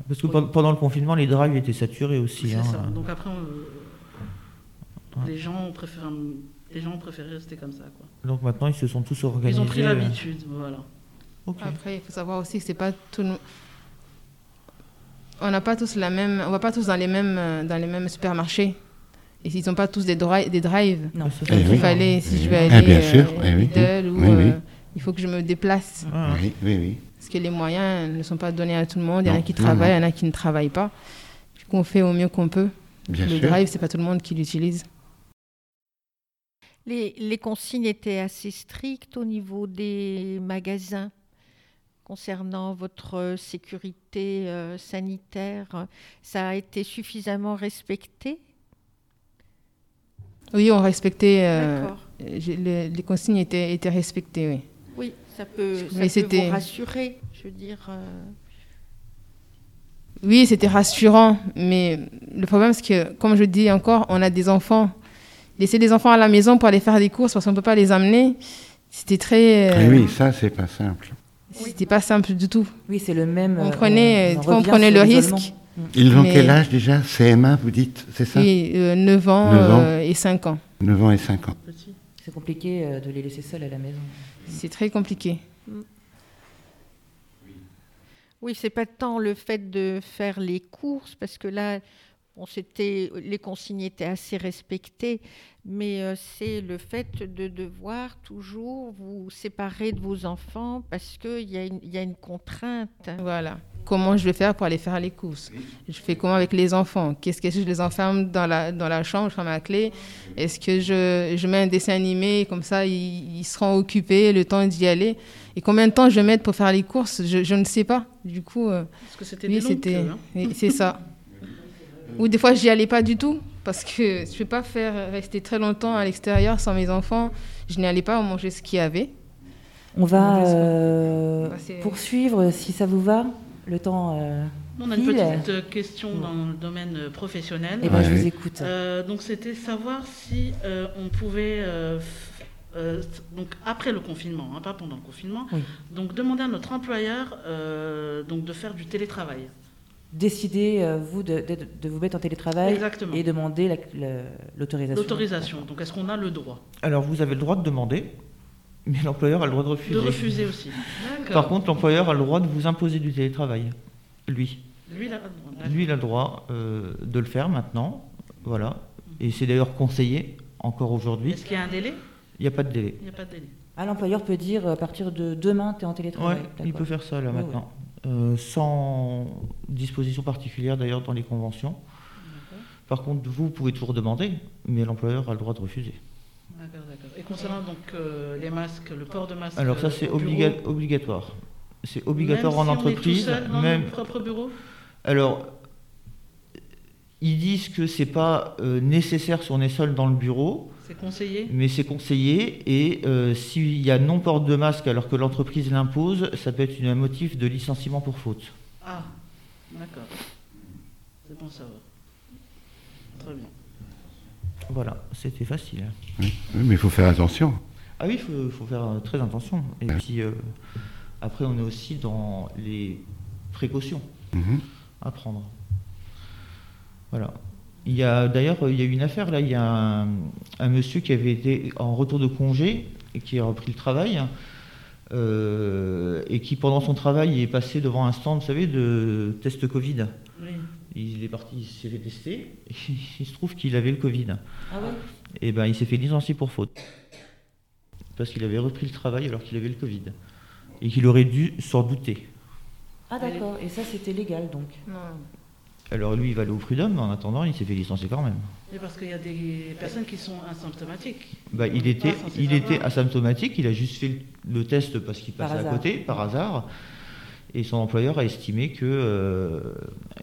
parce que pendant le confinement, les drives étaient saturés aussi. C'est hein. ça. Donc après, les, gens ont préféré, les gens ont préféré rester comme ça. Quoi. Donc maintenant, ils se sont tous organisés. Ils ont pris l'habitude, voilà. Après, il faut savoir aussi que c'est pas tout. On n'a pas tous la même. On va pas tous dans les mêmes dans les mêmes supermarchés. Et s'ils n'ont pas tous des, des drives, non. il fallait, si je vais aller ah, bien sûr. Euh, ou, euh, il faut que je me déplace. Oui, oui, oui que les moyens ne sont pas donnés à tout le monde. Il y en a qui travaillent, il y en a qui ne travaillent pas. Du coup, on fait au mieux qu'on peut. le drive, c'est pas tout le monde qui l'utilise. Les, les consignes étaient assez strictes au niveau des magasins concernant votre sécurité euh, sanitaire. Ça a été suffisamment respecté? Oui, on respectait. euh, les, les consignes étaient, étaient respectées, oui. Oui, ça peut, ça Mais peut c'était- vous rassurer. Je veux dire, euh, Oui, c'était rassurant, mais le problème, c'est que, comme je dis encore, on a des enfants. Laisser des enfants à la maison pour aller faire des courses parce qu'on ne peut pas les amener, c'était très. euh, oui, ça, c'est pas simple. C'était pas simple du tout. Oui, c'est le même. On euh, prenait, en on prenait sur le risque. Ils ont Mais- quel âge déjà? CM1, vous dites, c'est ça? Oui, euh, 9 ans, 9 ans. euh, et 5 ans. 9 ans et 5 ans. C'est compliqué euh, de les laisser seuls à la maison. C'est très compliqué. oui, c'est pas tant le fait de faire les courses, parce que là, bon, les consignes étaient assez respectées, mais euh, c'est le fait de devoir toujours vous séparer de vos enfants parce qu'il y, a une- il y a une contrainte. Voilà. Comment je vais faire pour aller faire les courses Je fais comment avec les enfants? Qu'est-ce que je les enferme dans la, dans la chambre, je ferme la clé? Est-ce que je, je mets un dessin animé, comme ça ils, ils seront occupés le temps d'y aller Et combien de temps je vais mettre pour faire les courses? Je, je ne sais pas. Du coup, euh, Parce que c'était oui, c'était, hein. c'est ça. Ou des fois, j'y allais pas du tout parce que je ne peux pas faire rester très longtemps à l'extérieur sans mes enfants. Je n'y allais pas manger ce qu'il y avait. On va euh, Bah, poursuivre, si ça vous va, le temps. euh, On a une petite euh, question dans le domaine euh, professionnel. Eh ben, je vous écoute. Euh, donc c'était savoir si euh, on pouvait, euh, euh, donc après le confinement, hein, pas pendant le confinement, Oui. donc demander à notre employeur euh, donc de faire du télétravail. Décidez, euh, vous, de, de- de vous mettre en télétravail Exactement. et demander la- la- l'autorisation. L'autorisation. Donc est-ce qu'on a le droit? Alors vous avez le droit de demander, mais l'employeur a le droit de refuser. de refuser aussi. Par contre, l'employeur a le droit de vous imposer du télétravail. Lui. lui là, Lui, il a le droit euh, de le faire maintenant. Voilà. Et c'est d'ailleurs conseillé encore aujourd'hui. est-ce qu'il y a un délai? Il n'y a pas de délai. Il n'y a pas de délai. Ah, l'employeur peut dire à partir de demain, tu es en Ouais, télétravail. il peut faire ça là maintenant. Euh, sans disposition particulière d'ailleurs dans les conventions. Par contre, vous pouvez toujours demander, mais l'employeur a le droit de refuser. D'accord, d'accord. Et concernant donc euh, les masques, le port de masque. Alors ça, euh, c'est obliga- obligatoire. C'est obligatoire même en si on est tout entreprise. seul dans même... notre propre bureau Alors, ils disent que c'est pas euh, nécessaire si on est seul dans le bureau, C'est conseillé? Mais c'est conseillé. Et euh, s'il y a non-port de masque alors que l'entreprise l'impose, ça peut être un motif de licenciement pour faute. Ah, d'accord. C'est bon savoir. Très bien. Voilà, c'était facile. Oui, Oui, mais il faut faire attention. Ah oui, il faut, faut faire euh, très attention. Et puis euh, après, on est aussi dans les précautions Mhm. à prendre. Voilà. Il y a d'ailleurs, il y a eu une affaire là. Il y a un, un monsieur qui avait été en retour de congé et qui a repris le travail euh, et qui pendant son travail est passé devant un stand, vous savez, de test Covid. Oui. Il est parti, il s'est fait tester. Et il se trouve qu'il avait le Covid. Ah ouais? Et ben, il s'est fait licencier pour faute. Parce qu'il avait repris le travail alors qu'il avait le Covid. Et qu'il aurait dû s'en douter. Ah d'accord, et ça c'était légal donc? Alors lui, il va aller au prud'homme, mais en attendant, il s'est fait licencier quand même. Et parce qu'il y a des personnes qui sont asymptomatiques. Bah, il était, il était asymptomatique, il a juste fait le, test parce qu'il Par passait à côté, par hasard. Et son employeur a estimé que, euh,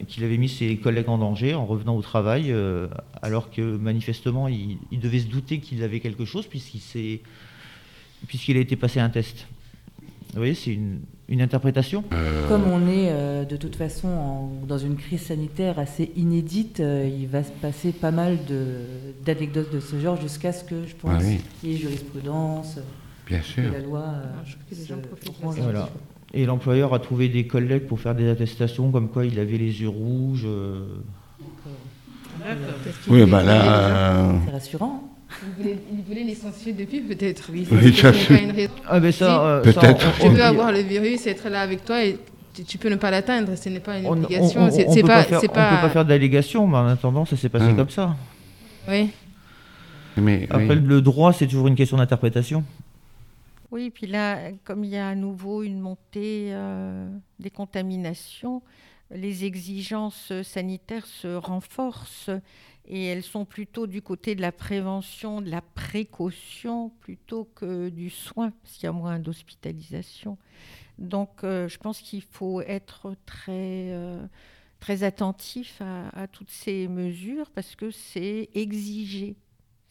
qu'il avait mis ses collègues en danger en revenant au travail, euh, alors que manifestement, il, il devait se douter qu'il avait quelque chose puisqu'il, s'est, puisqu'il a été passé un test. Vous voyez, c'est une, une interprétation. Comme on est euh, de toute façon en- dans une crise sanitaire assez inédite, euh, il va se passer pas mal de- d'anecdotes de, ce genre jusqu'à ce que je pense Ah oui. qu'il y ait jurisprudence, Bien sûr. la loi. euh, je trouve que les gens profitent de range ça. Voilà. Et l'employeur a trouvé des collègues pour faire des attestations comme quoi il avait les yeux rouges. euh, Oui, bah là. euh, C'est rassurant. Il voulait, il voulait licencier depuis, peut-être. Oui, Oui, ça, une raison. Ah ben ça, Si. euh, Peut-être. on- Tu on- peux avoir le virus, être là avec toi et tu, tu peux ne pas l'atteindre. Ce n'est pas une on- on- obligation. on- C'est on c'est peut pas. faire, on pas- peut pas faire d'allégation, mais en attendant, ça s'est passé Ah. comme ça. Oui. Mais, Après, oui. le droit, c'est toujours une question d'interprétation. Oui, puis là, comme il y a à nouveau une montée euh, des contaminations, les exigences sanitaires se renforcent et elles sont plutôt du côté de la prévention, de la précaution, plutôt que du soin, parce qu'il y a moins d'hospitalisation. Donc euh, je pense qu'il faut être très, euh, très attentif à, toutes ces mesures, parce que c'est exigé,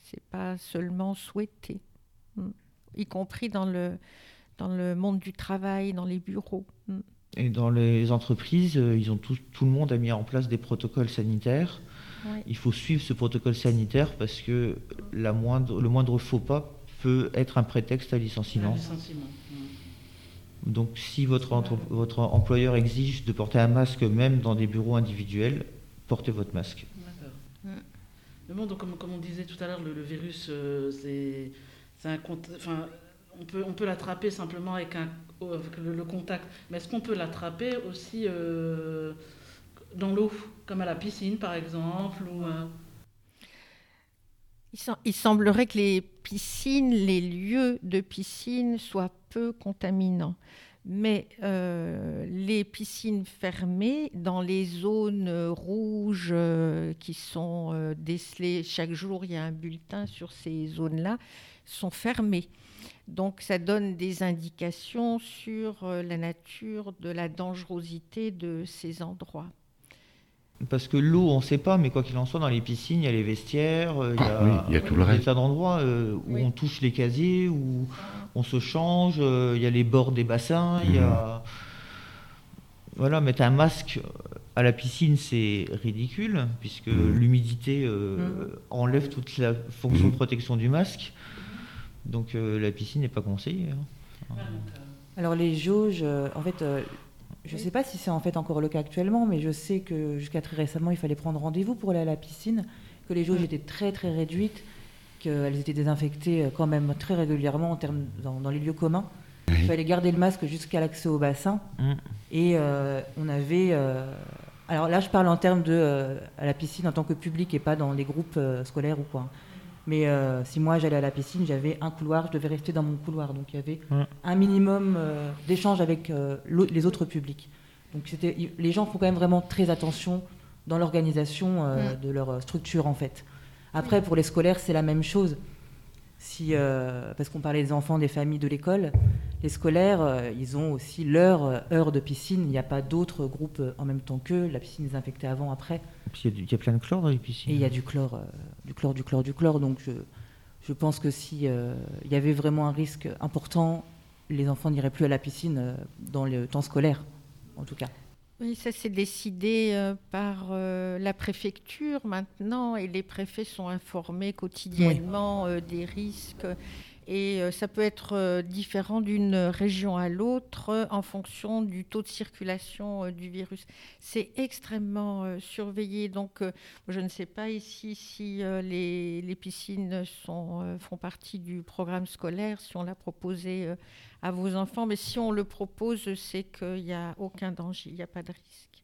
c'est pas seulement souhaité, hmm. Y compris dans le, dans le monde du travail, dans les bureaux. Hmm. Et dans les entreprises, euh, ils ont tout, tout, le monde a mis en place des protocoles sanitaires. Il faut suivre ce protocole sanitaire parce que la moindre, le moindre faux pas peut être un prétexte à licenciement. Donc si votre, votre employeur exige de porter un masque même dans des bureaux individuels, portez votre masque. D'accord. Bon, donc, comme, comme, on disait tout à l'heure, le, virus, euh, c'est on peut, l'attraper simplement avec le, contact. Mais est-ce qu'on peut l'attraper aussi euh, dans l'eau, comme à la piscine par exemple euh? il, semblerait que les piscines, les lieux de piscine soient peu contaminants. Mais euh, les piscines fermées, dans les zones rouges qui sont décelées, chaque jour il y a un bulletin sur ces zones-là, sont fermées. Donc ça donne des indications sur euh, la nature de la dangerosité de ces endroits. Parce que l'eau, on ne sait pas, mais quoi qu'il en soit, dans les piscines, il y a les vestiaires, euh, il y, a, y a tout le reste. tas d'endroits euh, où on touche les casiers, où on se change, il y a les bords des bassins, il y a... Mmh. Voilà, mettre un masque à la piscine, c'est ridicule, puisque mmh. l'humidité mmh. enlève toute la fonction de protection du masque. Donc euh, la piscine n'est pas conseillée. Hein. Alors les jauges, euh, en fait, euh, je ne sais pas si c'est en fait encore le cas actuellement, mais je sais que jusqu'à très récemment, il fallait prendre rendez-vous pour aller à la piscine, que les jauges étaient très très réduites, qu'elles étaient désinfectées quand même très régulièrement en termes dans, les lieux communs. Il fallait garder le masque jusqu'à l'accès au bassin. Mm. Et on avait. alors là, je parle en termes de à la piscine en tant que public et pas dans les groupes scolaires ou quoi. Mais euh, si moi j'allais à la piscine, j'avais un couloir, je devais rester dans mon couloir. Donc il y avait un minimum euh, d'échange avec euh, les autres publics. Donc les gens font quand même vraiment très attention dans l'organisation de leur structure en fait. Après, pour les scolaires, c'est la même chose. Si, parce qu'on parlait des enfants, des familles, de l'école, les scolaires, euh, ils ont aussi leur euh, heure de piscine. Il n'y a pas d'autres groupes euh, en même temps qu'eux. La piscine est infectée avant, après. il y, a plein de chlore dans les piscines. Et il y a du chlore, du chlore, du chlore, du chlore. Donc je, je pense que si il y avait vraiment un risque important, les enfants n'iraient plus à la piscine dans le temps scolaire, en tout cas. Oui, ça c'est décidé par la préfecture maintenant et les préfets sont informés quotidiennement des risques et euh, ça peut être euh, différent d'une région à l'autre euh, en fonction du taux de circulation du virus. C'est extrêmement surveillé. Donc, je ne sais pas ici si les, piscines sont, font partie du programme scolaire, si on l'a proposé à vos enfants. Mais si on le propose, c'est qu'il n'y a aucun danger, il n'y a pas de risque.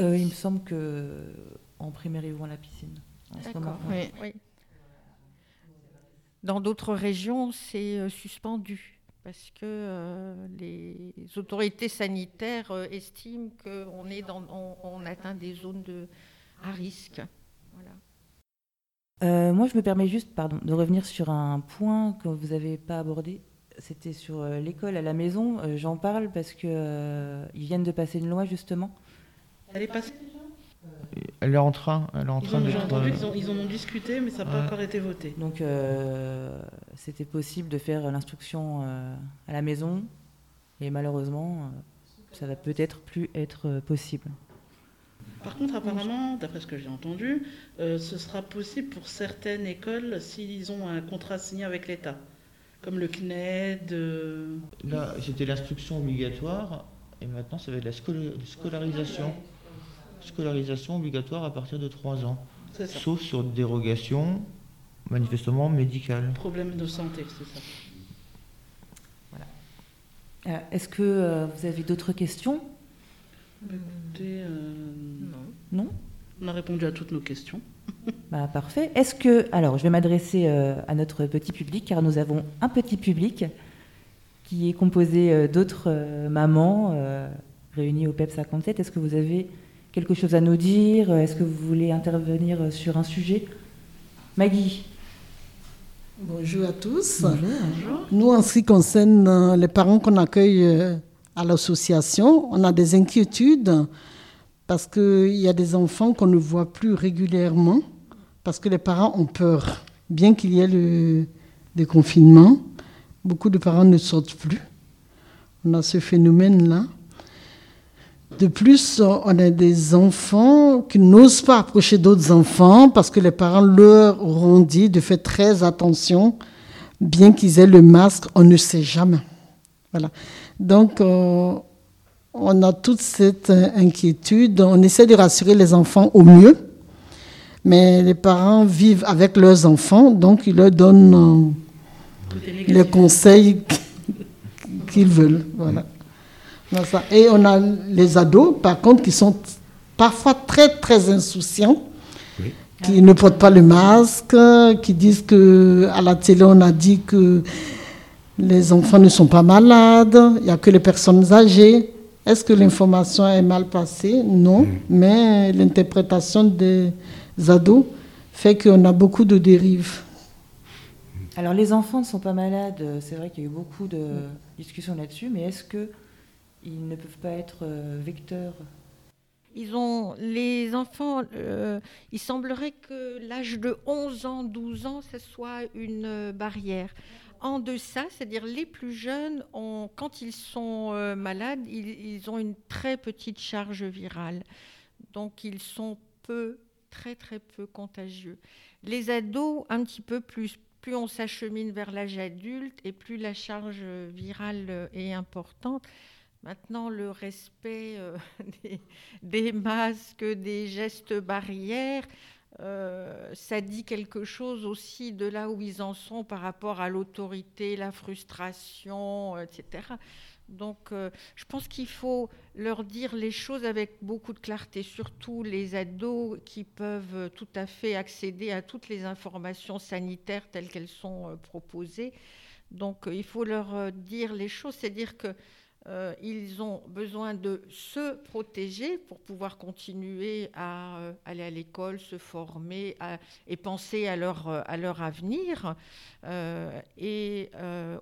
il me semble qu'en primaire, ils vont à la piscine. D'accord, oui. oui. Dans d'autres régions, c'est euh, suspendu parce que euh, les autorités sanitaires euh, estiment qu'on est dans, on, atteint des zones de, à risque. moi, je me permets juste pardon, de revenir sur un point que vous n'avez pas abordé. C'était sur l'école à la maison. J'en parle parce qu'ils viennent de passer une loi justement. Elle est passée elle est en train, elle est en train ils, ont, ils, en ont discuté, mais ça n'a pas encore été voté. Donc, euh, c'était possible de faire l'instruction euh, à la maison, et malheureusement, euh, ça va peut-être plus être possible. Par contre, apparemment, d'après ce que j'ai entendu, ce sera possible pour certaines écoles s'ils ont un contrat signé avec l'État, comme le CNED. Là, c'était l'instruction obligatoire, et maintenant, ça va être la scolarisation scolarisation obligatoire à partir de 3 ans, sauf sur dérogation manifestement médicale. Problème de santé, c'est ça. Voilà. Euh, est-ce que euh, vous avez d'autres questions? Écoutez, euh, non. Non? On a répondu à toutes nos questions. Bah, parfait. Est-ce que, alors, je vais m'adresser à notre petit public, car nous avons un petit public qui est composé d'autres mamans réunis au PEP 57. Est-ce que vous avez quelque chose à nous dire? Est-ce que vous voulez intervenir sur un sujet? Maggie Bonjour à tous. Bonjour. Nous, en ce qui concerne euh, les parents qu'on accueille euh, à l'association, on a des inquiétudes parce qu'il y a des enfants qu'on ne voit plus régulièrement parce que les parents ont peur. Bien qu'il y ait le déconfinement, beaucoup de parents ne sortent plus. On a ce phénomène-là. De plus, on a des enfants qui n'osent pas approcher d'autres enfants parce que les parents leur auront dit de faire très attention, bien qu'ils aient le masque, on ne sait jamais. Voilà. Donc, euh, on a toute cette inquiétude. On essaie de rassurer les enfants au mieux, mais les parents vivent avec leurs enfants, donc ils leur donnent euh, les conseils qu'ils veulent. Voilà. Et on a les ados, par contre, qui sont parfois très, très insouciants, qui ne portent pas le masque, qui disent que à la télé, on a dit que les enfants ne sont pas malades, il n'y a que les personnes âgées. Est-ce que l'information est mal passée? Non, mais l'interprétation des ados fait qu'on a beaucoup de dérives. Alors les enfants ne sont pas malades, c'est vrai qu'il y a eu beaucoup de discussions là-dessus, mais est-ce que ils ne peuvent pas être euh, vecteurs ils ont, les enfants, euh, il semblerait que l'âge de 11 ans, 12 ans, ce soit une euh, barrière. En deçà, c'est-à-dire les plus jeunes, quand ils sont malades, ils, ils, ont une très petite charge virale. Donc ils sont peu, très très peu contagieux. Les ados, un petit peu plus. Plus on s'achemine vers l'âge adulte et plus la charge virale est importante. Maintenant, le respect euh, des, masques, des gestes barrières, euh, ça dit quelque chose aussi de là où ils en sont par rapport à l'autorité, la frustration, etc. Donc, euh, je pense qu'il faut leur dire les choses avec beaucoup de clarté, surtout les ados qui peuvent tout à fait accéder à toutes les informations sanitaires telles qu'elles sont proposées. Donc, il faut leur dire les choses, c'est-à-dire que euh, ils ont besoin de se protéger pour pouvoir continuer à euh, aller à l'école, se former et penser à leur, euh, à leur avenir, et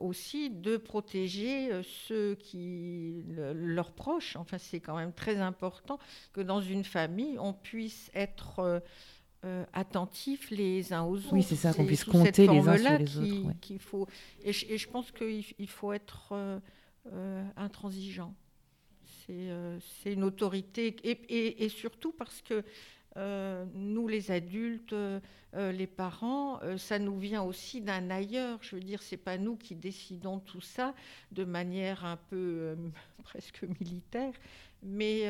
aussi de protéger ceux qui, leurs proches. Enfin, c'est quand même très important que dans une famille, on puisse être attentifs les uns aux autres. Oui, c'est ça, qu'on puisse compter les uns sur les autres. Faut, et, je, et, je, pense qu'il faut être euh, intransigeant. Euh, c'est une autorité, et, surtout parce que euh, nous, les adultes, les parents, ça nous vient aussi d'un ailleurs. Je veux dire, c'est pas nous qui décidons tout ça de manière un peu presque militaire, mais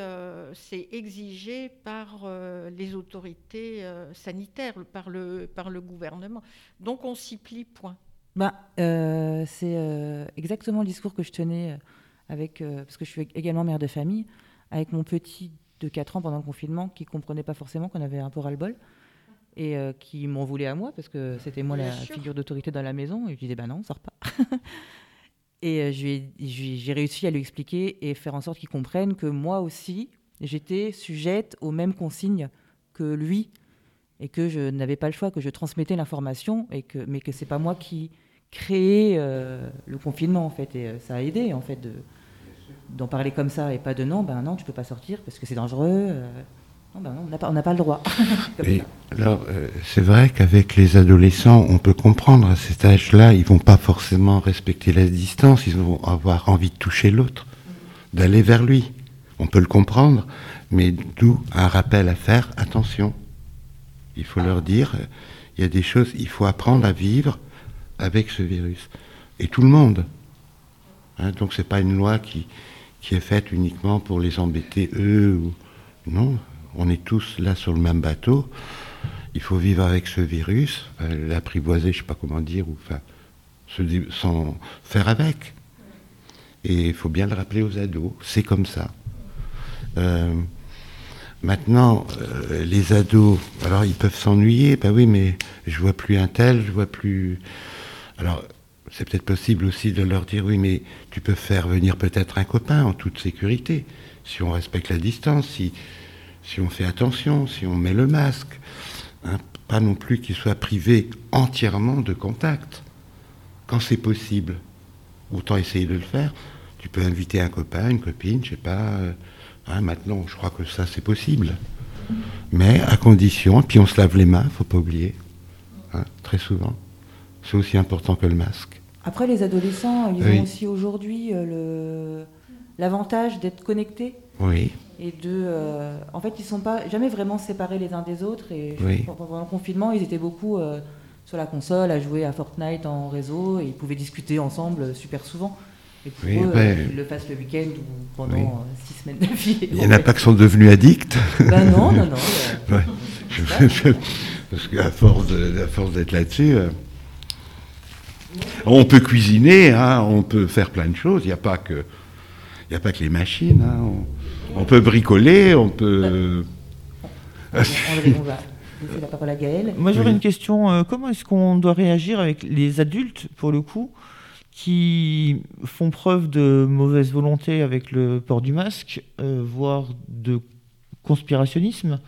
c'est exigé par les autorités sanitaires, par le, par le gouvernement. Donc on s'y plie, point. Bah, euh, c'est euh, exactement le discours que je tenais euh, avec, parce que je suis également mère de famille, avec mon petit de 4 ans pendant le confinement qui comprenait pas forcément qu'on avait un peu ras-le-bol et qui m'en voulait à moi parce que c'était moi la figure d'autorité dans la maison et je disais bah non, on sort pas. et j'ai réussi à lui expliquer et faire en sorte qu'il comprenne que moi aussi j'étais sujette aux mêmes consignes que lui et que je n'avais pas le choix, que je transmettais l'information, et que, mais que c'est pas moi qui créais euh, le confinement en fait. Et euh, ça a aidé en fait de, d'en parler comme ça et pas de non, ben non, tu peux pas sortir parce que c'est dangereux. Euh, non, ben non, on n'a pas, pas le droit. alors, c'est vrai qu'avec les adolescents, on peut comprendre à cet âge-là, ils vont pas forcément respecter la distance, ils vont avoir envie de toucher l'autre, d'aller vers lui. On peut le comprendre, mais d'où un rappel à faire, attention, il faut leur dire, il y a des choses, il faut apprendre à vivre avec ce virus. Et tout le monde. Hein, donc ce n'est pas une loi qui, qui est faite uniquement pour les embêter eux. Non, on est tous là sur le même bateau. Il faut vivre avec ce virus, euh, l'apprivoiser, je ne sais pas comment dire, ou enfin, sans faire avec. Et il faut bien le rappeler aux ados, c'est comme ça. Euh, Maintenant, euh, les ados, alors ils peuvent s'ennuyer, ben oui, mais je vois plus un tel, je vois plus. Alors, c'est peut-être possible aussi de leur dire oui, mais tu peux faire venir peut-être un copain en toute sécurité, si on respecte la distance, si, si on fait attention, si on met le masque. Hein, pas non plus qu'il soit privé entièrement de contact. Quand c'est possible, autant essayer de le faire. Tu peux inviter un copain, une copine, je sais pas. Euh, hein, maintenant, je crois que ça, c'est possible. Mais à condition, puis on se lave les mains, faut pas oublier. Hein, très souvent. C'est aussi important que le masque. Après, les adolescents, ils ont aussi aujourd'hui euh, l'avantage d'être connectés. Oui. Et de. Euh, en fait, ils ne sont pas jamais vraiment séparés les uns des autres. Et pendant le confinement, ils étaient beaucoup euh, sur la console à jouer à Fortnite en réseau et ils pouvaient discuter ensemble super souvent. Et pour eux, ben, ils le fassent le week-end ou pendant six semaines de vie. Il n'y en a pas qui sont devenus addicts Ben non, non, non. Parce qu'à force d'être là-dessus. On peut cuisiner, hein, on peut faire plein de choses. Il n'y a pas que, il a pas que les machines. Hein. On, peut bricoler, on peut. on, va laisser la parole à Gaël. Moi, j'aurais une question. Euh, comment est-ce qu'on doit réagir avec les adultes, pour le coup, qui font preuve de mauvaise volonté avec le port du masque, euh, voire de conspirationnisme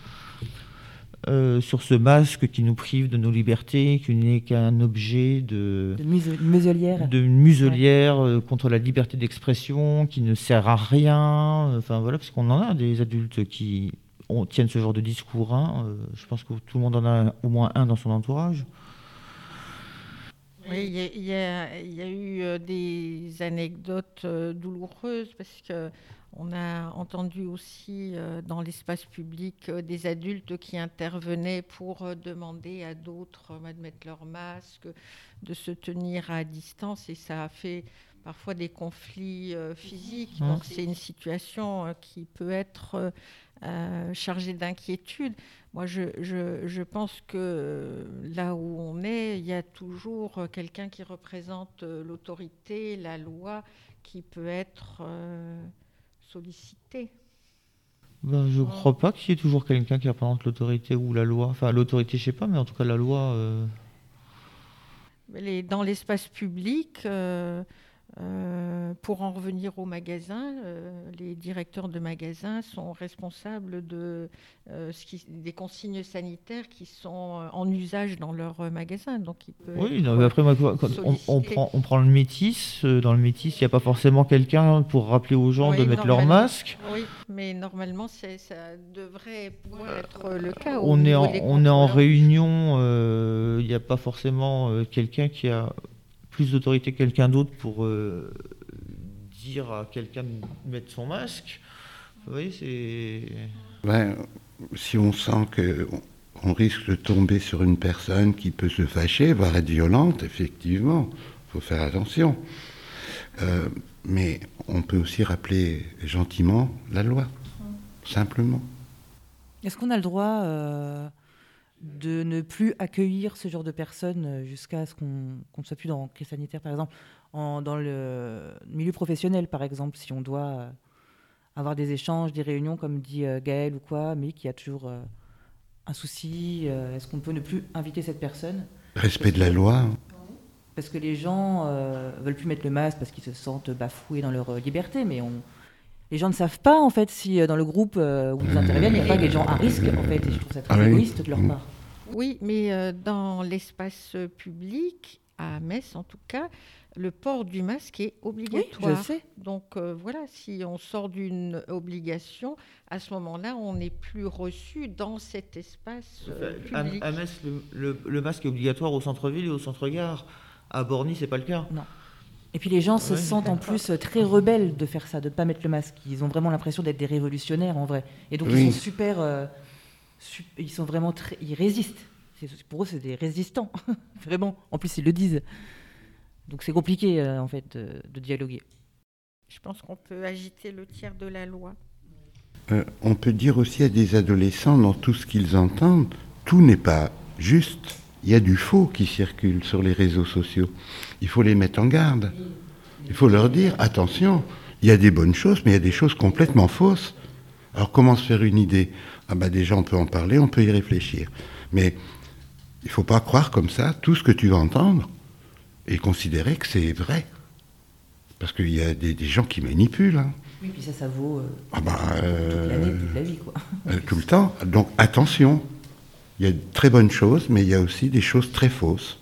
euh, sur ce masque qui nous prive de nos libertés, qui n'est qu'un objet de, de muselière, de muselière euh, contre la liberté d'expression, qui ne sert à rien. Enfin voilà, parce qu'on en a des adultes qui tiennent ce genre de discours. Hein. Je pense que tout le monde en a au moins un dans son entourage. Oui, il y, a eu des anecdotes douloureuses parce que on a entendu aussi euh, dans l'espace public euh, des adultes qui intervenaient pour euh, demander à d'autres de mettre leur masque, de se tenir à distance et ça a fait parfois des conflits physiques. Mmh. Donc c'est une situation qui peut être chargée d'inquiétude. Moi, je, je, pense que là où on est, il y a toujours quelqu'un qui représente l'autorité, la loi, qui peut être sollicité. Ben, je ne crois pas qu'il y ait toujours quelqu'un qui représente l'autorité ou la loi. Enfin, l'autorité, je sais pas, mais en tout cas, la loi. Euh... dans l'espace public, euh, euh, pour en revenir au magasin, euh, les directeurs de magasins sont responsables de, euh, ce qui, des consignes sanitaires qui sont en usage dans leur magasin. Donc oui, mais après, on, prend, on prend le métis. Dans le métis, il n'y a pas forcément quelqu'un pour rappeler aux gens de mettre leur masque. Oui, mais normalement, ça devrait pouvoir être le cas. On, est en, on est en réunion, il n'y a pas forcément quelqu'un qui a plus d'autorité que quelqu'un d'autre pour euh, dire à quelqu'un de mettre son masque. Vous voyez, c'est. Ben, si on sent qu'on risque de tomber sur une personne qui peut se fâcher, voire être violente, effectivement, il faut faire attention. Euh, mais on peut aussi rappeler gentiment la loi, simplement. Est-ce qu'on a le droit euh, de ne plus accueillir ce genre de personnes euh, jusqu'à ce qu'on ne soit plus dans crise sanitaire, par exemple, dans le milieu professionnel, par exemple, si on doit euh, avoir des échanges, des réunions, comme dit euh, Gaël ou quoi, mais qu'il y a toujours un souci, est-ce qu'on peut ne plus inviter cette personne? Respect de la loi. Parce que les gens ne veulent plus mettre le masque parce qu'ils se sentent bafoués dans leur liberté, mais on, les gens ne savent pas en fait si dans le groupe où vous intervenez, il n'y a pas des gens à risque en fait. Et je trouve ça très ah égoïste de leur part. Oui, mais euh, dans l'espace public, à Metz en tout cas, le port du masque est obligatoire. Oui, je sais. Donc euh, voilà, si on sort d'une obligation, à ce moment-là, on n'est plus reçu dans cet espace euh, public. À, Metz, le, masque est obligatoire au centre-ville et au centre-gare. À Borny, c'est pas le cas. Non. Et puis les gens se sentent en plus très rebelles de faire ça, de ne pas mettre le masque. Ils ont vraiment l'impression d'être des révolutionnaires en vrai. Et donc ils sont super ils sont vraiment très, ils résistent. Pour eux, c'est des résistants, vraiment. En plus, ils le disent. Donc c'est compliqué euh, en fait de, dialoguer. Je pense qu'on peut agiter le tiers de la loi. Euh, on peut dire aussi à des adolescents, dans tout ce qu'ils entendent, tout n'est pas juste. Il y a du faux qui circule sur les réseaux sociaux. Il faut les mettre en garde. Il faut leur dire, attention, il y a des bonnes choses, mais il y a des choses complètement fausses. Alors comment se faire une idée? Ah bah déjà on peut en parler, on peut y réfléchir. Mais il ne faut pas croire comme ça tout ce que tu vas entendre. et considérer que c'est vrai. Parce qu'il y a des, gens qui manipulent. Hein. Oui, puis ça, ça vaut euh, ah bah, toute la vie, quoi. tout le temps. Donc attention, il y a de très bonnes choses, mais il y a aussi des choses très fausses.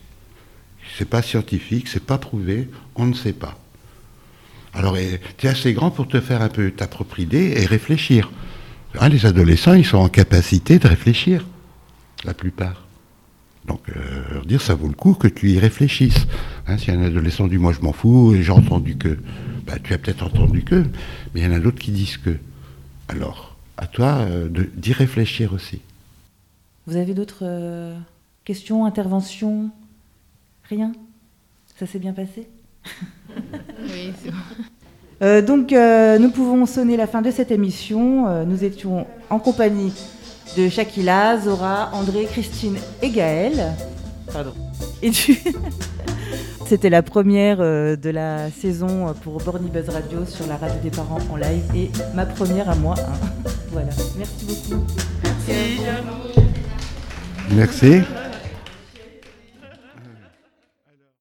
C'est pas scientifique, c'est pas prouvé, on ne sait pas. Alors, tu es assez grand pour te faire un peu ta propre idée et réfléchir. Hein, les adolescents, ils sont en capacité de réfléchir, la plupart. Donc, euh, dire, ça vaut le coup que tu y réfléchisses. Hein, si un adolescent dit, moi je m'en fous, et j'ai entendu que, bah, tu as peut-être entendu que, mais il y en a d'autres qui disent que. Alors, à toi euh, d'y réfléchir aussi. Vous avez d'autres euh, questions, interventions? Rien? Ça s'est bien passé? Oui, c'est bon. Euh, donc, euh, nous pouvons sonner la fin de cette émission. Euh, nous étions en compagnie de Shakila, Zora, André, Christine et Gaël. Pardon. Et du... C'était la première de la saison pour Borny Buzz Radio sur la radio des parents en live et ma première à moi. Hein. Voilà. Merci beaucoup. Merci. Merci.